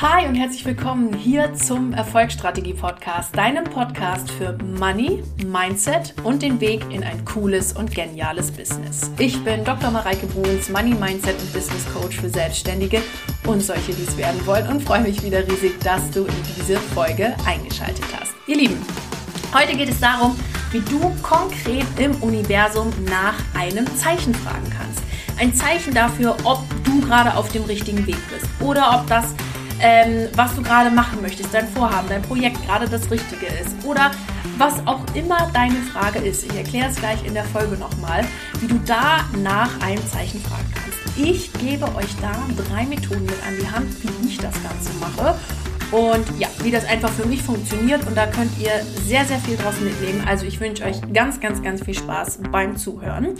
Hi und herzlich willkommen hier zum Erfolgsstrategie Podcast, deinem Podcast für Money, Mindset und den Weg in ein cooles und geniales Business. Ich bin Dr. Mareike Bruns, Money, Mindset und Business Coach für Selbstständige und solche, die es werden wollen und freue mich wieder riesig, dass du in diese Folge eingeschaltet hast. Ihr Lieben, heute geht es darum, wie du konkret im Universum nach einem Zeichen fragen kannst. Ein Zeichen dafür, ob du gerade auf dem richtigen Weg bist oder ob das ähm, was du gerade machen möchtest, dein Vorhaben, dein Projekt gerade das Richtige ist oder was auch immer deine Frage ist. Ich erkläre es gleich in der Folge nochmal, wie du da nach einem Zeichen fragen kannst. Ich gebe euch da drei Methoden mit an die Hand, wie ich das Ganze mache und ja, wie das einfach für mich funktioniert. Und da könnt ihr sehr, sehr viel draus mitnehmen. Also ich wünsche euch ganz, ganz, ganz viel Spaß beim Zuhören.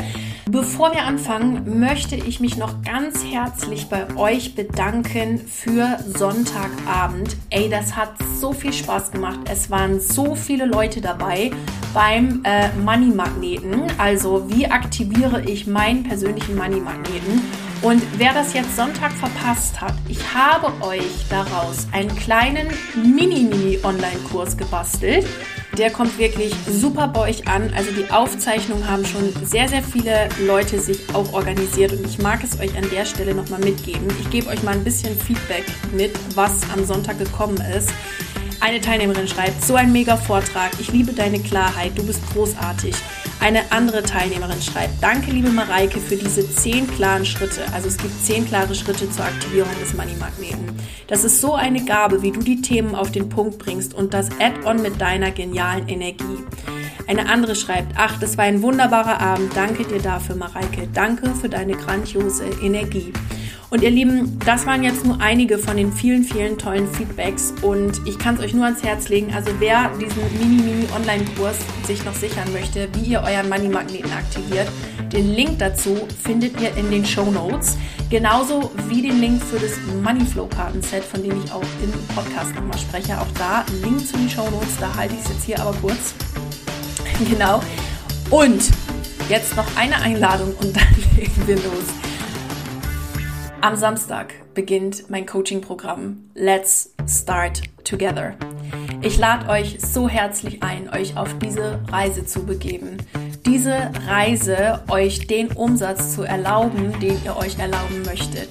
Bevor wir anfangen, möchte ich mich noch ganz herzlich bei euch bedanken für Sonntagabend. Ey, das hat so viel Spaß gemacht. Es waren so viele Leute dabei beim äh, Money Magneten. Also wie aktiviere ich meinen persönlichen Money Magneten? Und wer das jetzt Sonntag verpasst hat, ich habe euch daraus einen kleinen Mini-Mini-Online-Kurs gebastelt. Der kommt wirklich super bei euch an. Also die Aufzeichnungen haben schon sehr, sehr viele Leute sich auch organisiert und ich mag es euch an der Stelle nochmal mitgeben. Ich gebe euch mal ein bisschen Feedback mit, was am Sonntag gekommen ist. Eine Teilnehmerin schreibt, so ein mega Vortrag, ich liebe deine Klarheit, du bist großartig. Eine andere Teilnehmerin schreibt, danke liebe Mareike für diese zehn klaren Schritte. Also es gibt zehn klare Schritte zur Aktivierung des Money Magneten. Das ist so eine Gabe, wie du die Themen auf den Punkt bringst und das Add-on mit deiner genialen Energie. Eine andere schreibt, ach, das war ein wunderbarer Abend, danke dir dafür, Mareike. Danke für deine grandiose Energie. Und ihr Lieben, das waren jetzt nur einige von den vielen, vielen tollen Feedbacks und ich kann es euch nur ans Herz legen. Also wer diesen Mini-Mini-Online-Kurs sich noch sichern möchte, wie ihr euren Money-Magneten aktiviert, den Link dazu findet ihr in den Show Notes. Genauso wie den Link für das Moneyflow-Kartenset, von dem ich auch im Podcast nochmal spreche. Auch da Link zu den Show Notes, da halte ich es jetzt hier aber kurz. genau. Und jetzt noch eine Einladung und dann legen wir los. Am Samstag beginnt mein Coaching-Programm Let's Start Together. Ich lade euch so herzlich ein, euch auf diese Reise zu begeben. Diese Reise, euch den Umsatz zu erlauben, den ihr euch erlauben möchtet.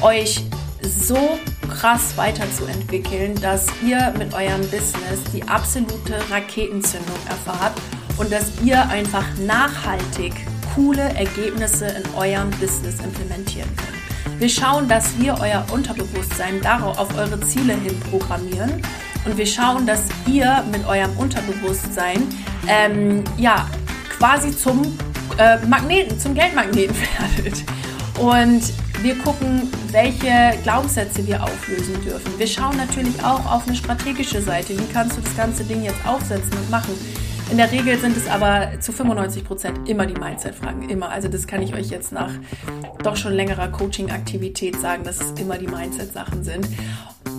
Euch so krass weiterzuentwickeln, dass ihr mit eurem Business die absolute Raketenzündung erfahrt und dass ihr einfach nachhaltig coole Ergebnisse in eurem Business implementieren könnt. Wir schauen, dass wir euer Unterbewusstsein darauf auf eure Ziele hin programmieren und wir schauen, dass ihr mit eurem Unterbewusstsein ähm, ja quasi zum äh, Magneten, zum Geldmagneten werdet. Und wir gucken, welche Glaubenssätze wir auflösen dürfen. Wir schauen natürlich auch auf eine strategische Seite. Wie kannst du das ganze Ding jetzt aufsetzen und machen? In der Regel sind es aber zu 95 Prozent immer die Mindset-Fragen. Immer. Also das kann ich euch jetzt nach doch schon längerer Coaching-Aktivität sagen, dass es immer die Mindset-Sachen sind.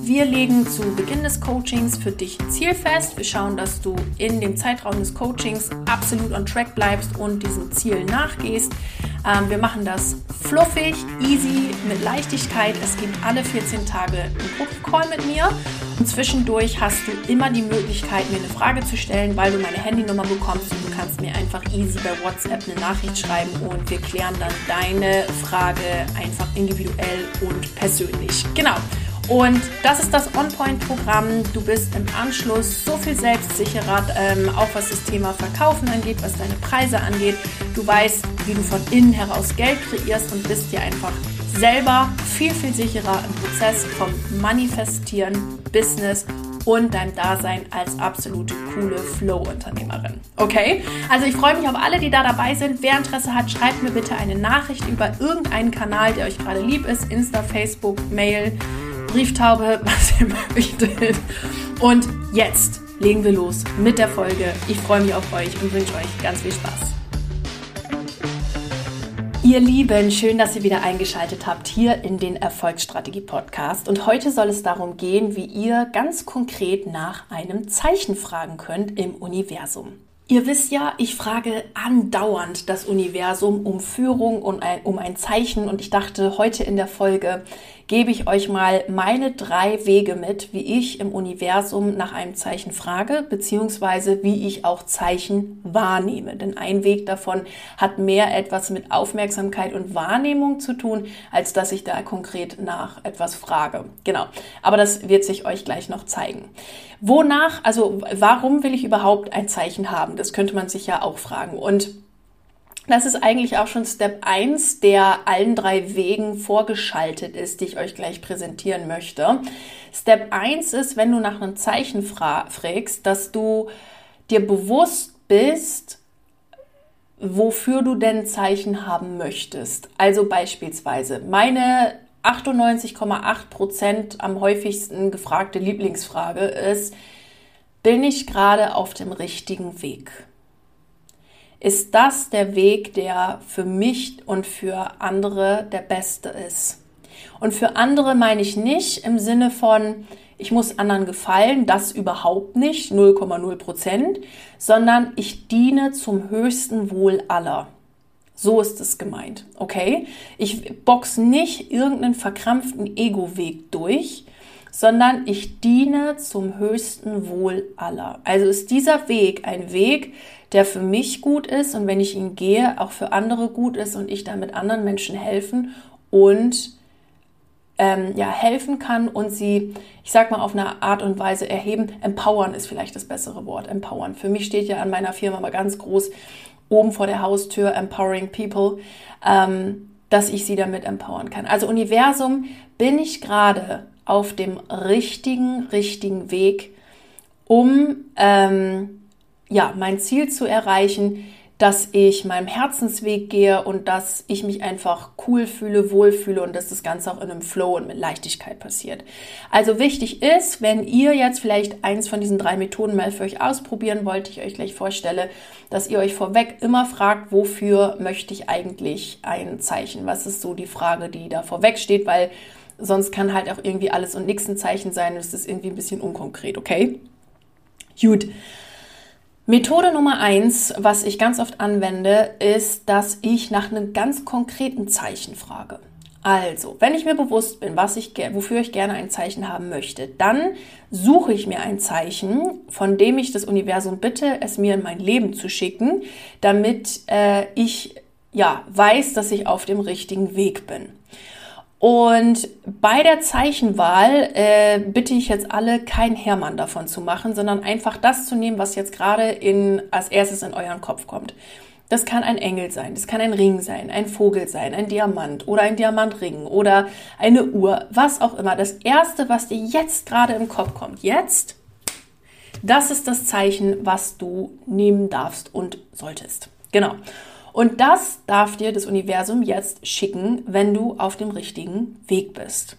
Wir legen zu Beginn des Coachings für dich ein Ziel fest. Wir schauen, dass du in dem Zeitraum des Coachings absolut on track bleibst und diesem Ziel nachgehst. Ähm, wir machen das fluffig, easy, mit Leichtigkeit. Es gibt alle 14 Tage einen Gruppencall mit mir. Und zwischendurch hast du immer die Möglichkeit, mir eine Frage zu stellen, weil du meine Handynummer bekommst und du kannst mir einfach easy bei WhatsApp eine Nachricht schreiben und wir klären dann deine Frage einfach individuell und persönlich. Genau. Und das ist das On-Point-Programm. Du bist im Anschluss so viel selbstsicherer, ähm, auch was das Thema Verkaufen angeht, was deine Preise angeht. Du weißt, wie du von innen heraus Geld kreierst und bist dir einfach selber viel, viel sicherer im Prozess vom Manifestieren, Business und deinem Dasein als absolute coole Flow-Unternehmerin. Okay? Also ich freue mich auf alle, die da dabei sind. Wer Interesse hat, schreibt mir bitte eine Nachricht über irgendeinen Kanal, der euch gerade lieb ist. Insta, Facebook, Mail. Brieftaube, was ihr möchtet. Und jetzt legen wir los mit der Folge. Ich freue mich auf euch und wünsche euch ganz viel Spaß. Ihr Lieben, schön, dass ihr wieder eingeschaltet habt hier in den Erfolgsstrategie Podcast. Und heute soll es darum gehen, wie ihr ganz konkret nach einem Zeichen fragen könnt im Universum. Ihr wisst ja, ich frage andauernd das Universum um Führung und ein, um ein Zeichen und ich dachte, heute in der Folge gebe ich euch mal meine drei Wege mit, wie ich im Universum nach einem Zeichen frage, beziehungsweise wie ich auch Zeichen wahrnehme. Denn ein Weg davon hat mehr etwas mit Aufmerksamkeit und Wahrnehmung zu tun, als dass ich da konkret nach etwas frage. Genau. Aber das wird sich euch gleich noch zeigen. Wonach, also warum will ich überhaupt ein Zeichen haben? Das könnte man sich ja auch fragen. Und das ist eigentlich auch schon Step 1, der allen drei Wegen vorgeschaltet ist, die ich euch gleich präsentieren möchte. Step 1 ist, wenn du nach einem Zeichen fragst, dass du dir bewusst bist, wofür du denn Zeichen haben möchtest. Also beispielsweise meine 98,8% am häufigsten gefragte Lieblingsfrage ist, bin ich gerade auf dem richtigen Weg? Ist das der Weg, der für mich und für andere der beste ist. Und für andere meine ich nicht im Sinne von, ich muss anderen gefallen, das überhaupt nicht, 0,0 Prozent, sondern ich diene zum höchsten Wohl aller. So ist es gemeint, okay? Ich box nicht irgendeinen verkrampften Ego-Weg durch, sondern ich diene zum höchsten Wohl aller. Also ist dieser Weg ein Weg, der für mich gut ist und wenn ich ihn gehe, auch für andere gut ist und ich damit anderen Menschen helfen und ähm, ja, helfen kann und sie, ich sag mal, auf eine Art und Weise erheben. Empowern ist vielleicht das bessere Wort. Empowern. Für mich steht ja an meiner Firma mal ganz groß oben vor der Haustür Empowering People, ähm, dass ich sie damit empowern kann. Also Universum, bin ich gerade auf dem richtigen, richtigen Weg, um ähm, ja, mein Ziel zu erreichen, dass ich meinem Herzensweg gehe und dass ich mich einfach cool fühle, wohlfühle und dass das Ganze auch in einem Flow und mit Leichtigkeit passiert. Also wichtig ist, wenn ihr jetzt vielleicht eins von diesen drei Methoden mal für euch ausprobieren wollt, ich euch gleich vorstelle, dass ihr euch vorweg immer fragt, wofür möchte ich eigentlich ein Zeichen? Was ist so die Frage, die da vorweg steht, weil sonst kann halt auch irgendwie alles und nichts ein Zeichen sein es ist irgendwie ein bisschen unkonkret, okay? Gut. Methode Nummer eins, was ich ganz oft anwende, ist, dass ich nach einem ganz konkreten Zeichen frage. Also, wenn ich mir bewusst bin, was ich, wofür ich gerne ein Zeichen haben möchte, dann suche ich mir ein Zeichen, von dem ich das Universum bitte, es mir in mein Leben zu schicken, damit äh, ich ja weiß, dass ich auf dem richtigen Weg bin. Und bei der Zeichenwahl äh, bitte ich jetzt alle, kein Hermann davon zu machen, sondern einfach das zu nehmen, was jetzt gerade in, als erstes in euren Kopf kommt. Das kann ein Engel sein, das kann ein Ring sein, ein Vogel sein, ein Diamant oder ein Diamantring oder eine Uhr, was auch immer. Das erste, was dir jetzt gerade im Kopf kommt, jetzt, das ist das Zeichen, was du nehmen darfst und solltest. Genau. Und das darf dir das Universum jetzt schicken, wenn du auf dem richtigen Weg bist.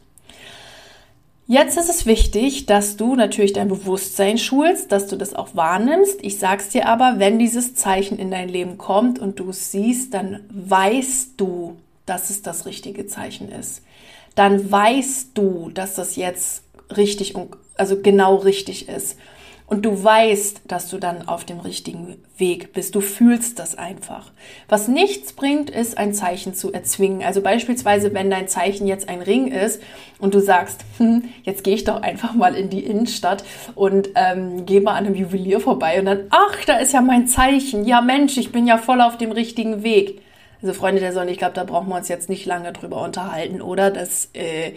Jetzt ist es wichtig, dass du natürlich dein Bewusstsein schulst, dass du das auch wahrnimmst. Ich sag's dir aber, wenn dieses Zeichen in dein Leben kommt und du es siehst, dann weißt du, dass es das richtige Zeichen ist. Dann weißt du, dass das jetzt richtig und also genau richtig ist. Und du weißt, dass du dann auf dem richtigen Weg bist. Du fühlst das einfach. Was nichts bringt, ist ein Zeichen zu erzwingen. Also beispielsweise, wenn dein Zeichen jetzt ein Ring ist und du sagst, hm, jetzt gehe ich doch einfach mal in die Innenstadt und ähm, gehe mal an einem Juwelier vorbei und dann, ach, da ist ja mein Zeichen. Ja Mensch, ich bin ja voll auf dem richtigen Weg. Also Freunde der Sonne, ich glaube, da brauchen wir uns jetzt nicht lange drüber unterhalten, oder? Dass äh,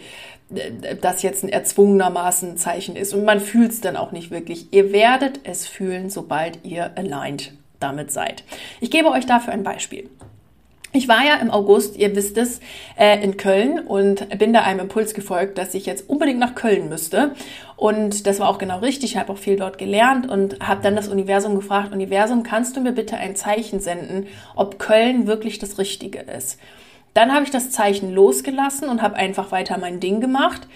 das jetzt ein erzwungenermaßen Zeichen ist. Und man fühlt es dann auch nicht wirklich. Ihr werdet es fühlen, sobald ihr aligned damit seid. Ich gebe euch dafür ein Beispiel. Ich war ja im August, ihr wisst es, äh, in Köln und bin da einem Impuls gefolgt, dass ich jetzt unbedingt nach Köln müsste. Und das war auch genau richtig. Ich habe auch viel dort gelernt und habe dann das Universum gefragt, Universum, kannst du mir bitte ein Zeichen senden, ob Köln wirklich das Richtige ist? Dann habe ich das Zeichen losgelassen und habe einfach weiter mein Ding gemacht.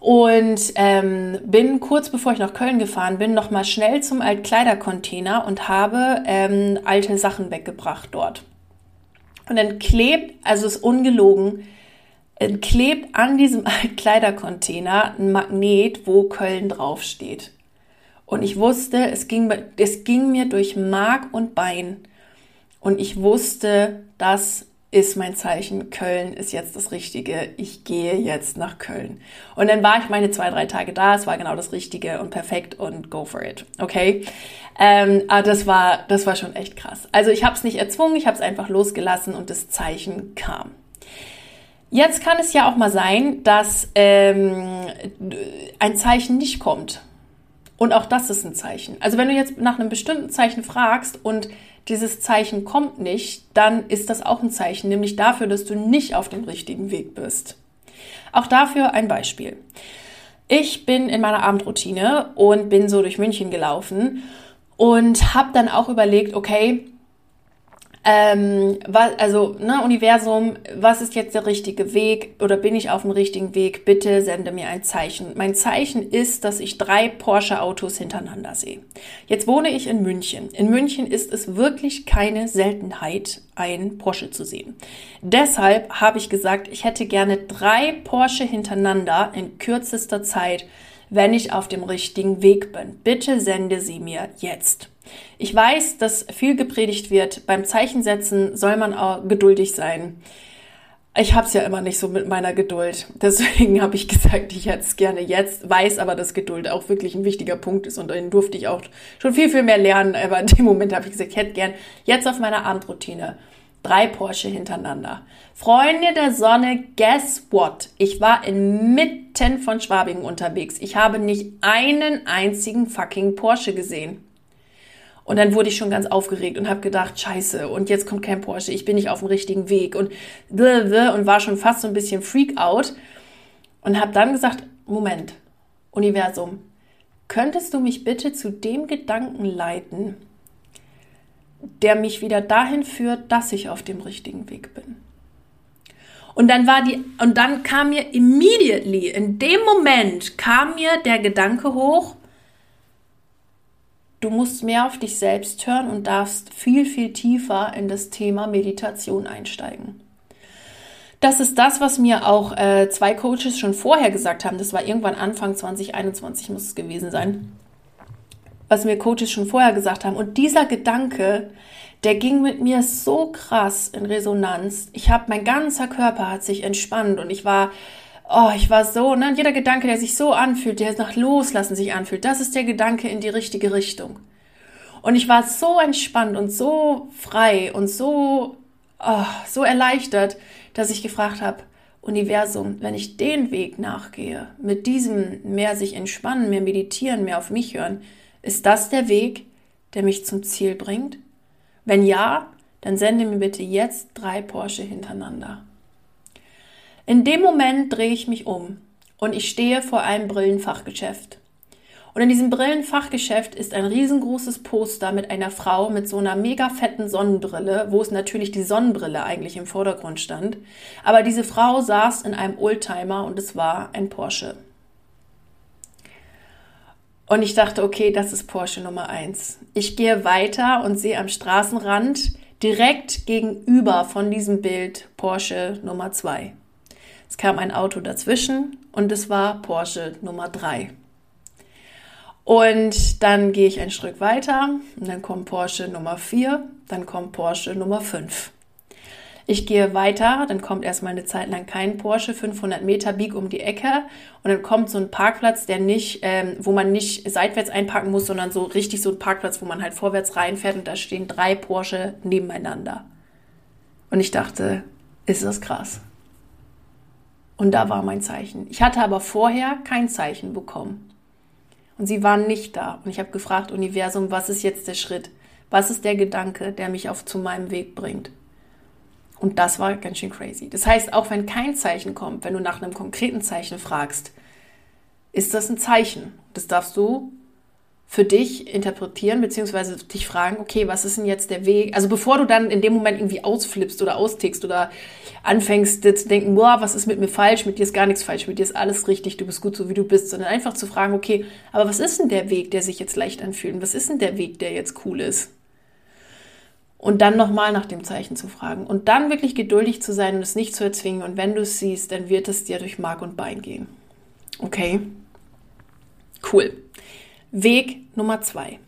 Und ähm, bin kurz bevor ich nach Köln gefahren bin, nochmal schnell zum Altkleidercontainer und habe ähm, alte Sachen weggebracht dort. Und dann klebt, also ist ungelogen, klebt an diesem Kleidercontainer ein Magnet, wo Köln draufsteht. Und ich wusste, es ging, es ging mir durch Mark und Bein. Und ich wusste, das ist mein Zeichen, Köln ist jetzt das Richtige, ich gehe jetzt nach Köln. Und dann war ich meine zwei, drei Tage da, es war genau das Richtige und perfekt und go for it, okay? Ähm, aber das war, das war schon echt krass. Also ich habe es nicht erzwungen, ich habe es einfach losgelassen und das Zeichen kam. Jetzt kann es ja auch mal sein, dass ähm, ein Zeichen nicht kommt. Und auch das ist ein Zeichen. Also wenn du jetzt nach einem bestimmten Zeichen fragst und dieses Zeichen kommt nicht, dann ist das auch ein Zeichen, nämlich dafür, dass du nicht auf dem richtigen Weg bist. Auch dafür ein Beispiel. Ich bin in meiner Abendroutine und bin so durch München gelaufen und habe dann auch überlegt, okay, ähm, was, also, ne, Universum, was ist jetzt der richtige Weg oder bin ich auf dem richtigen Weg? Bitte sende mir ein Zeichen. Mein Zeichen ist, dass ich drei Porsche-Autos hintereinander sehe. Jetzt wohne ich in München. In München ist es wirklich keine Seltenheit, ein Porsche zu sehen. Deshalb habe ich gesagt, ich hätte gerne drei Porsche hintereinander in kürzester Zeit, wenn ich auf dem richtigen Weg bin. Bitte sende sie mir jetzt. Ich weiß, dass viel gepredigt wird. Beim Zeichensetzen soll man auch geduldig sein. Ich habe es ja immer nicht so mit meiner Geduld. Deswegen habe ich gesagt, ich hätte es gerne jetzt, weiß aber, dass Geduld auch wirklich ein wichtiger Punkt ist und den durfte ich auch schon viel, viel mehr lernen. Aber in dem Moment habe ich gesagt, ich hätte gern jetzt auf meiner Abendroutine drei Porsche hintereinander. Freunde der Sonne, guess what? Ich war inmitten von Schwabingen unterwegs. Ich habe nicht einen einzigen fucking Porsche gesehen. Und dann wurde ich schon ganz aufgeregt und habe gedacht, scheiße, und jetzt kommt kein Porsche, ich bin nicht auf dem richtigen Weg und und war schon fast so ein bisschen Freak out und habe dann gesagt, Moment, Universum, könntest du mich bitte zu dem Gedanken leiten, der mich wieder dahin führt, dass ich auf dem richtigen Weg bin? Und dann war die, und dann kam mir immediately, in dem Moment kam mir der Gedanke hoch, Du musst mehr auf dich selbst hören und darfst viel, viel tiefer in das Thema Meditation einsteigen. Das ist das, was mir auch äh, zwei Coaches schon vorher gesagt haben. Das war irgendwann Anfang 2021 muss es gewesen sein. Was mir Coaches schon vorher gesagt haben. Und dieser Gedanke, der ging mit mir so krass in Resonanz. Ich habe, mein ganzer Körper hat sich entspannt und ich war oh, ich war so, ne? Und jeder Gedanke, der sich so anfühlt, der nach Loslassen sich anfühlt, das ist der Gedanke in die richtige Richtung. Und ich war so entspannt und so frei und so, oh, so erleichtert, dass ich gefragt habe, Universum, wenn ich den Weg nachgehe, mit diesem mehr sich entspannen, mehr meditieren, mehr auf mich hören, ist das der Weg, der mich zum Ziel bringt? Wenn ja, dann sende mir bitte jetzt drei Porsche hintereinander. In dem Moment drehe ich mich um und ich stehe vor einem Brillenfachgeschäft. Und in diesem Brillenfachgeschäft ist ein riesengroßes Poster mit einer Frau mit so einer mega fetten Sonnenbrille, wo es natürlich die Sonnenbrille eigentlich im Vordergrund stand. Aber diese Frau saß in einem Oldtimer und es war ein Porsche. Und ich dachte, okay, das ist Porsche Nummer eins. Ich gehe weiter und sehe am Straßenrand direkt gegenüber von diesem Bild Porsche Nummer zwei. Es kam ein Auto dazwischen und es war Porsche Nummer 3. Und dann gehe ich ein Stück weiter und dann kommt Porsche Nummer 4, dann kommt Porsche Nummer 5. Ich gehe weiter, dann kommt erstmal eine Zeit lang kein Porsche, 500 Meter bieg um die Ecke und dann kommt so ein Parkplatz, der nicht, ähm, wo man nicht seitwärts einparken muss, sondern so richtig so ein Parkplatz, wo man halt vorwärts reinfährt und da stehen drei Porsche nebeneinander. Und ich dachte, ist das krass. Und da war mein Zeichen. Ich hatte aber vorher kein Zeichen bekommen. Und sie waren nicht da. Und ich habe gefragt, Universum, was ist jetzt der Schritt? Was ist der Gedanke, der mich auf zu meinem Weg bringt? Und das war ganz schön crazy. Das heißt, auch wenn kein Zeichen kommt, wenn du nach einem konkreten Zeichen fragst, ist das ein Zeichen. Das darfst du für dich interpretieren, beziehungsweise dich fragen, okay, was ist denn jetzt der Weg? Also bevor du dann in dem Moment irgendwie ausflippst oder austickst oder anfängst zu denken, boah, was ist mit mir falsch? Mit dir ist gar nichts falsch, mit dir ist alles richtig, du bist gut so wie du bist, sondern einfach zu fragen, okay, aber was ist denn der Weg, der sich jetzt leicht anfühlt? Was ist denn der Weg, der jetzt cool ist? Und dann nochmal nach dem Zeichen zu fragen und dann wirklich geduldig zu sein und es nicht zu erzwingen. Und wenn du es siehst, dann wird es dir durch Mark und Bein gehen. Okay? Cool. Weg Nummer zwei.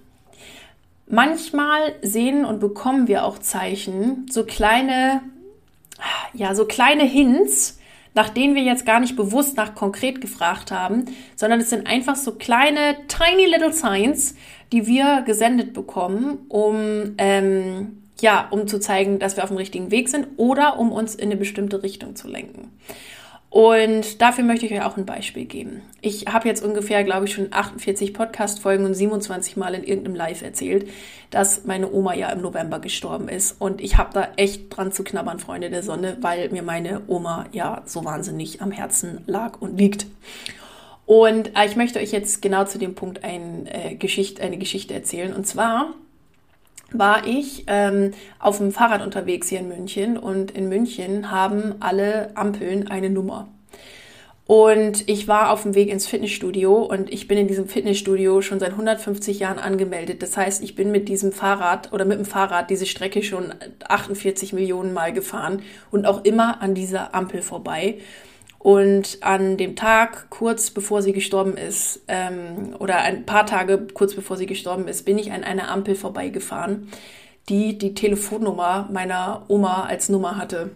Manchmal sehen und bekommen wir auch Zeichen, so kleine ja, so kleine Hints, nach denen wir jetzt gar nicht bewusst nach konkret gefragt haben, sondern es sind einfach so kleine, tiny little signs, die wir gesendet bekommen, um, ähm, ja, um zu zeigen, dass wir auf dem richtigen Weg sind oder um uns in eine bestimmte Richtung zu lenken. Und dafür möchte ich euch auch ein Beispiel geben. Ich habe jetzt ungefähr, glaube ich, schon 48 Podcast-Folgen und 27 Mal in irgendeinem Live erzählt, dass meine Oma ja im November gestorben ist. Und ich habe da echt dran zu knabbern, Freunde der Sonne, weil mir meine Oma ja so wahnsinnig am Herzen lag und liegt. Und äh, ich möchte euch jetzt genau zu dem Punkt ein, äh, Geschichte, eine Geschichte erzählen. Und zwar war ich ähm, auf dem Fahrrad unterwegs hier in München und in München haben alle Ampeln eine Nummer. Und ich war auf dem Weg ins Fitnessstudio und ich bin in diesem Fitnessstudio schon seit 150 Jahren angemeldet. Das heißt, ich bin mit diesem Fahrrad oder mit dem Fahrrad diese Strecke schon 48 Millionen Mal gefahren und auch immer an dieser Ampel vorbei. Und an dem Tag, kurz bevor sie gestorben ist, ähm, oder ein paar Tage kurz bevor sie gestorben ist, bin ich an einer Ampel vorbeigefahren, die die Telefonnummer meiner Oma als Nummer hatte.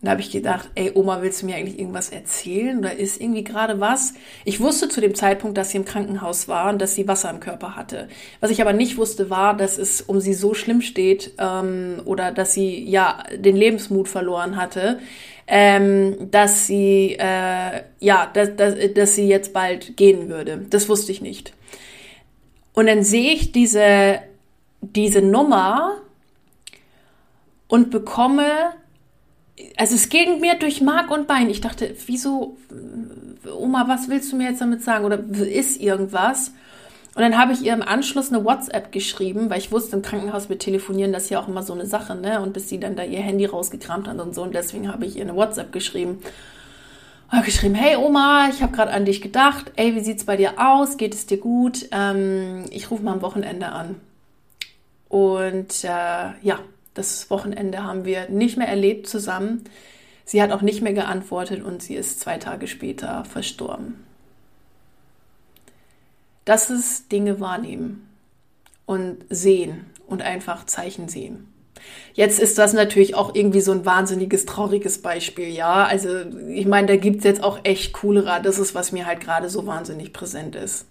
Und da habe ich gedacht, ey Oma, willst du mir eigentlich irgendwas erzählen oder ist irgendwie gerade was? Ich wusste zu dem Zeitpunkt, dass sie im Krankenhaus war und dass sie Wasser im Körper hatte. Was ich aber nicht wusste, war, dass es um sie so schlimm steht ähm, oder dass sie ja den Lebensmut verloren hatte, ähm, dass sie äh, ja, dass, dass, dass sie jetzt bald gehen würde. Das wusste ich nicht. Und dann sehe ich diese diese Nummer und bekomme also es ging mir durch Mark und Bein. Ich dachte, wieso, Oma, was willst du mir jetzt damit sagen? Oder ist irgendwas? Und dann habe ich ihr im Anschluss eine WhatsApp geschrieben, weil ich wusste, im Krankenhaus mit Telefonieren, das ist ja auch immer so eine Sache, ne? Und bis sie dann da ihr Handy rausgekramt hat und so. Und deswegen habe ich ihr eine WhatsApp geschrieben. Und habe geschrieben, hey Oma, ich habe gerade an dich gedacht. Ey, wie sieht's bei dir aus? Geht es dir gut? Ähm, ich rufe mal am Wochenende an. Und äh, ja, das Wochenende haben wir nicht mehr erlebt zusammen. Sie hat auch nicht mehr geantwortet und sie ist zwei Tage später verstorben. Das ist Dinge wahrnehmen und sehen und einfach Zeichen sehen. Jetzt ist das natürlich auch irgendwie so ein wahnsinniges, trauriges Beispiel, ja. Also ich meine, da gibt es jetzt auch echt coolere. Das ist, was mir halt gerade so wahnsinnig präsent ist.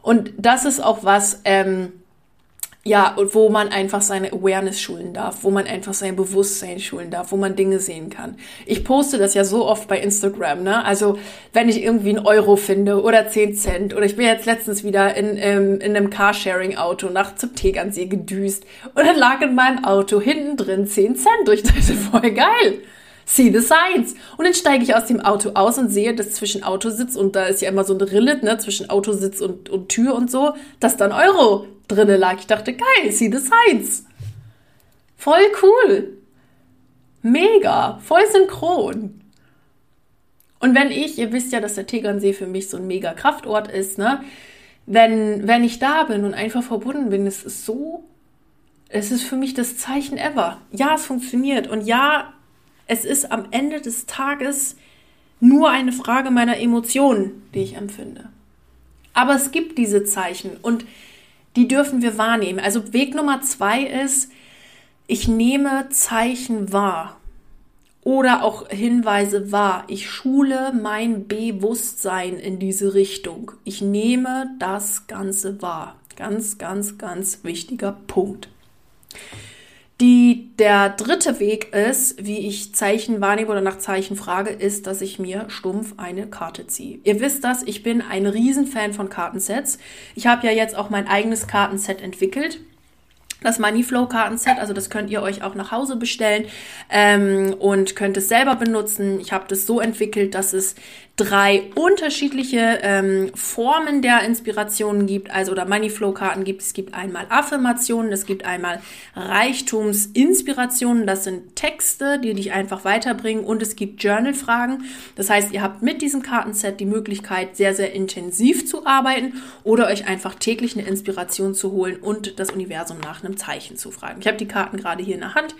Und das ist auch was, ähm, ja, und wo man einfach seine Awareness schulen darf, wo man einfach sein Bewusstsein schulen darf, wo man Dinge sehen kann. Ich poste das ja so oft bei Instagram, ne? Also, wenn ich irgendwie einen Euro finde oder 10 Cent oder ich bin jetzt letztens wieder in, ähm, in einem Carsharing-Auto nach zum Tegernsee gedüst und dann lag in meinem Auto hinten drin 10 Cent. durch. Ich dachte, voll geil. See the signs. Und dann steige ich aus dem Auto aus und sehe, dass zwischen Autositz und da ist ja immer so eine Rille, ne, zwischen Autositz und, und Tür und so, dass dann Euro drinne lag. Ich dachte, geil, see the signs. Voll cool. Mega. Voll synchron. Und wenn ich, ihr wisst ja, dass der Tegernsee für mich so ein mega Kraftort ist, ne? Wenn, wenn ich da bin und einfach verbunden bin, es ist so, es ist für mich das Zeichen ever. Ja, es funktioniert. Und ja, es ist am Ende des Tages nur eine Frage meiner Emotionen, die ich empfinde. Aber es gibt diese Zeichen und die dürfen wir wahrnehmen. Also Weg Nummer zwei ist, ich nehme Zeichen wahr oder auch Hinweise wahr. Ich schule mein Bewusstsein in diese Richtung. Ich nehme das Ganze wahr. Ganz, ganz, ganz wichtiger Punkt. Die, der dritte Weg ist, wie ich Zeichen wahrnehme oder nach Zeichen frage, ist, dass ich mir stumpf eine Karte ziehe. Ihr wisst das, ich bin ein Riesenfan von Kartensets. Ich habe ja jetzt auch mein eigenes Kartenset entwickelt das Moneyflow Kartenset, also das könnt ihr euch auch nach Hause bestellen ähm, und könnt es selber benutzen. Ich habe das so entwickelt, dass es drei unterschiedliche ähm, Formen der Inspirationen gibt, also oder Moneyflow-Karten gibt. Es gibt einmal Affirmationen, es gibt einmal Reichtumsinspirationen, das sind Texte, die dich einfach weiterbringen und es gibt Journal-Fragen. Das heißt, ihr habt mit diesem Kartenset die Möglichkeit, sehr, sehr intensiv zu arbeiten oder euch einfach täglich eine Inspiration zu holen und das Universum nach einem Zeichen zu fragen. Ich habe die Karten gerade hier in der Hand.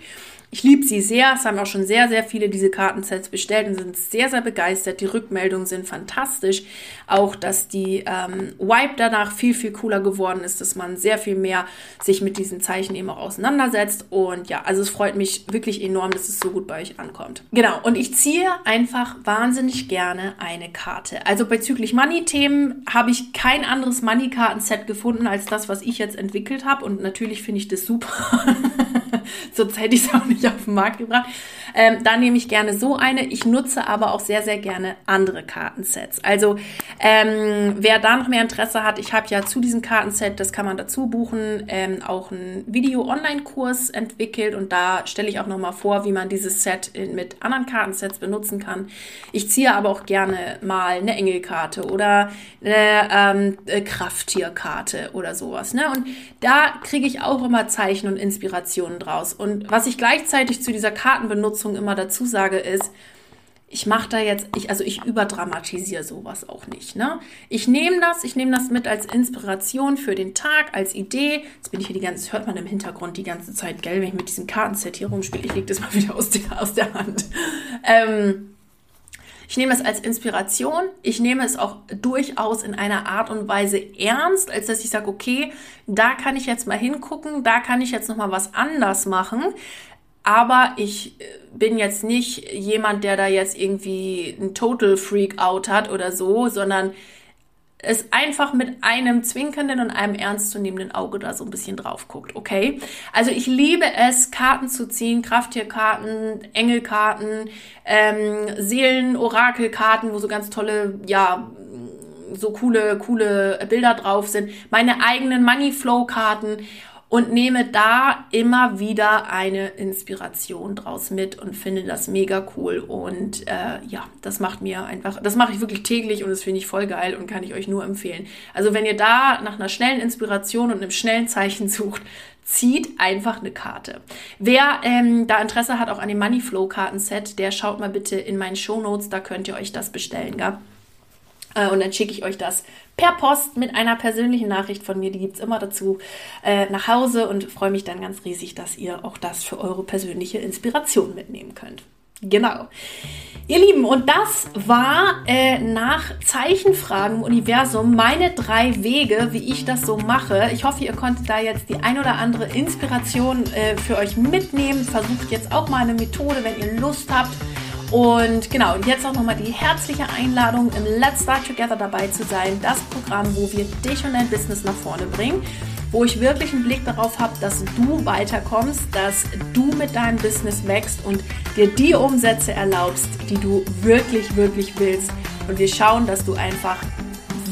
Ich liebe sie sehr. Es haben auch schon sehr, sehr viele diese Kartensets bestellt und sind sehr, sehr begeistert. Die Rückmeldung Rückmeldungen sind fantastisch. Auch, dass die ähm, Wipe danach viel, viel cooler geworden ist, dass man sehr viel mehr sich mit diesen Zeichen eben auch auseinandersetzt. Und ja, also es freut mich wirklich enorm, dass es so gut bei euch ankommt. Genau, und ich ziehe einfach wahnsinnig gerne eine Karte. Also bezüglich Money-Themen habe ich kein anderes Money-Karten-Set gefunden als das, was ich jetzt entwickelt habe. Und natürlich finde ich das super. Sonst hätte ich es auch nicht auf den Markt gebracht. Ähm, da nehme ich gerne so eine. Ich nutze aber auch sehr, sehr gerne andere Kartensets. Also ähm, wer da noch mehr Interesse hat, ich habe ja zu diesem Kartenset, das kann man dazu buchen, ähm, auch einen Video-Online-Kurs entwickelt und da stelle ich auch nochmal vor, wie man dieses Set mit anderen Kartensets benutzen kann. Ich ziehe aber auch gerne mal eine Engelkarte oder eine ähm, Krafttierkarte oder sowas. Ne? Und da kriege ich auch immer Zeichen und Inspirationen draus. Und was ich gleichzeitig zu dieser Kartenbenutzung immer dazu sage, ist, ich mache da jetzt, ich, also ich überdramatisiere sowas auch nicht. Ne? Ich nehme das, ich nehme das mit als Inspiration für den Tag, als Idee. Jetzt bin ich hier die ganze, hört man im Hintergrund die ganze Zeit, gell, wenn ich mit diesem Kartenset hier rumspiele. Ich lege das mal wieder aus der, aus der Hand. Ähm, ich nehme es als Inspiration. Ich nehme es auch durchaus in einer Art und Weise ernst, als dass ich sage, okay, da kann ich jetzt mal hingucken, da kann ich jetzt noch mal was anders machen. Aber ich äh, bin jetzt nicht jemand, der da jetzt irgendwie ein Total Freak Out hat oder so, sondern es einfach mit einem zwinkernden und einem ernstzunehmenden Auge da so ein bisschen drauf guckt, okay? Also ich liebe es, Karten zu ziehen, Krafttierkarten, Engelkarten, ähm, Seelen, Orakelkarten, wo so ganz tolle, ja, so coole, coole Bilder drauf sind, meine eigenen Money Flow Karten und nehme da immer wieder eine Inspiration draus mit und finde das mega cool. Und äh, ja, das macht mir einfach, das mache ich wirklich täglich und das finde ich voll geil und kann ich euch nur empfehlen. Also wenn ihr da nach einer schnellen Inspiration und einem schnellen Zeichen sucht, zieht einfach eine Karte. Wer ähm, da Interesse hat auch an dem Moneyflow Kartenset, der schaut mal bitte in meinen Show Notes, da könnt ihr euch das bestellen, gell? Äh, und dann schicke ich euch das per Post mit einer persönlichen Nachricht von mir. Die gibt es immer dazu äh, nach Hause und freue mich dann ganz riesig, dass ihr auch das für eure persönliche Inspiration mitnehmen könnt. Genau. Ihr Lieben, und das war äh, nach Zeichenfragen im Universum meine drei Wege, wie ich das so mache. Ich hoffe, ihr konntet da jetzt die ein oder andere Inspiration äh, für euch mitnehmen. Versucht jetzt auch mal eine Methode, wenn ihr Lust habt und genau, und jetzt auch nochmal die herzliche Einladung, im Let's Start Together dabei zu sein. Das Programm, wo wir dich und dein Business nach vorne bringen. Wo ich wirklich einen Blick darauf habe, dass du weiterkommst, dass du mit deinem Business wächst und dir die Umsätze erlaubst, die du wirklich, wirklich willst. Und wir schauen, dass du einfach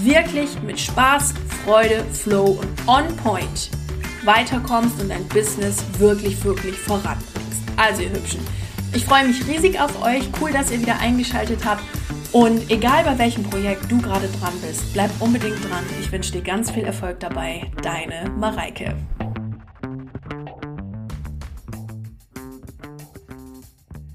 wirklich mit Spaß, Freude, Flow und On Point weiterkommst und dein Business wirklich, wirklich voranbringst. Also ihr Hübschen. Ich freue mich riesig auf euch. Cool, dass ihr wieder eingeschaltet habt. Und egal bei welchem Projekt du gerade dran bist, bleib unbedingt dran. Ich wünsche dir ganz viel Erfolg dabei. Deine Mareike.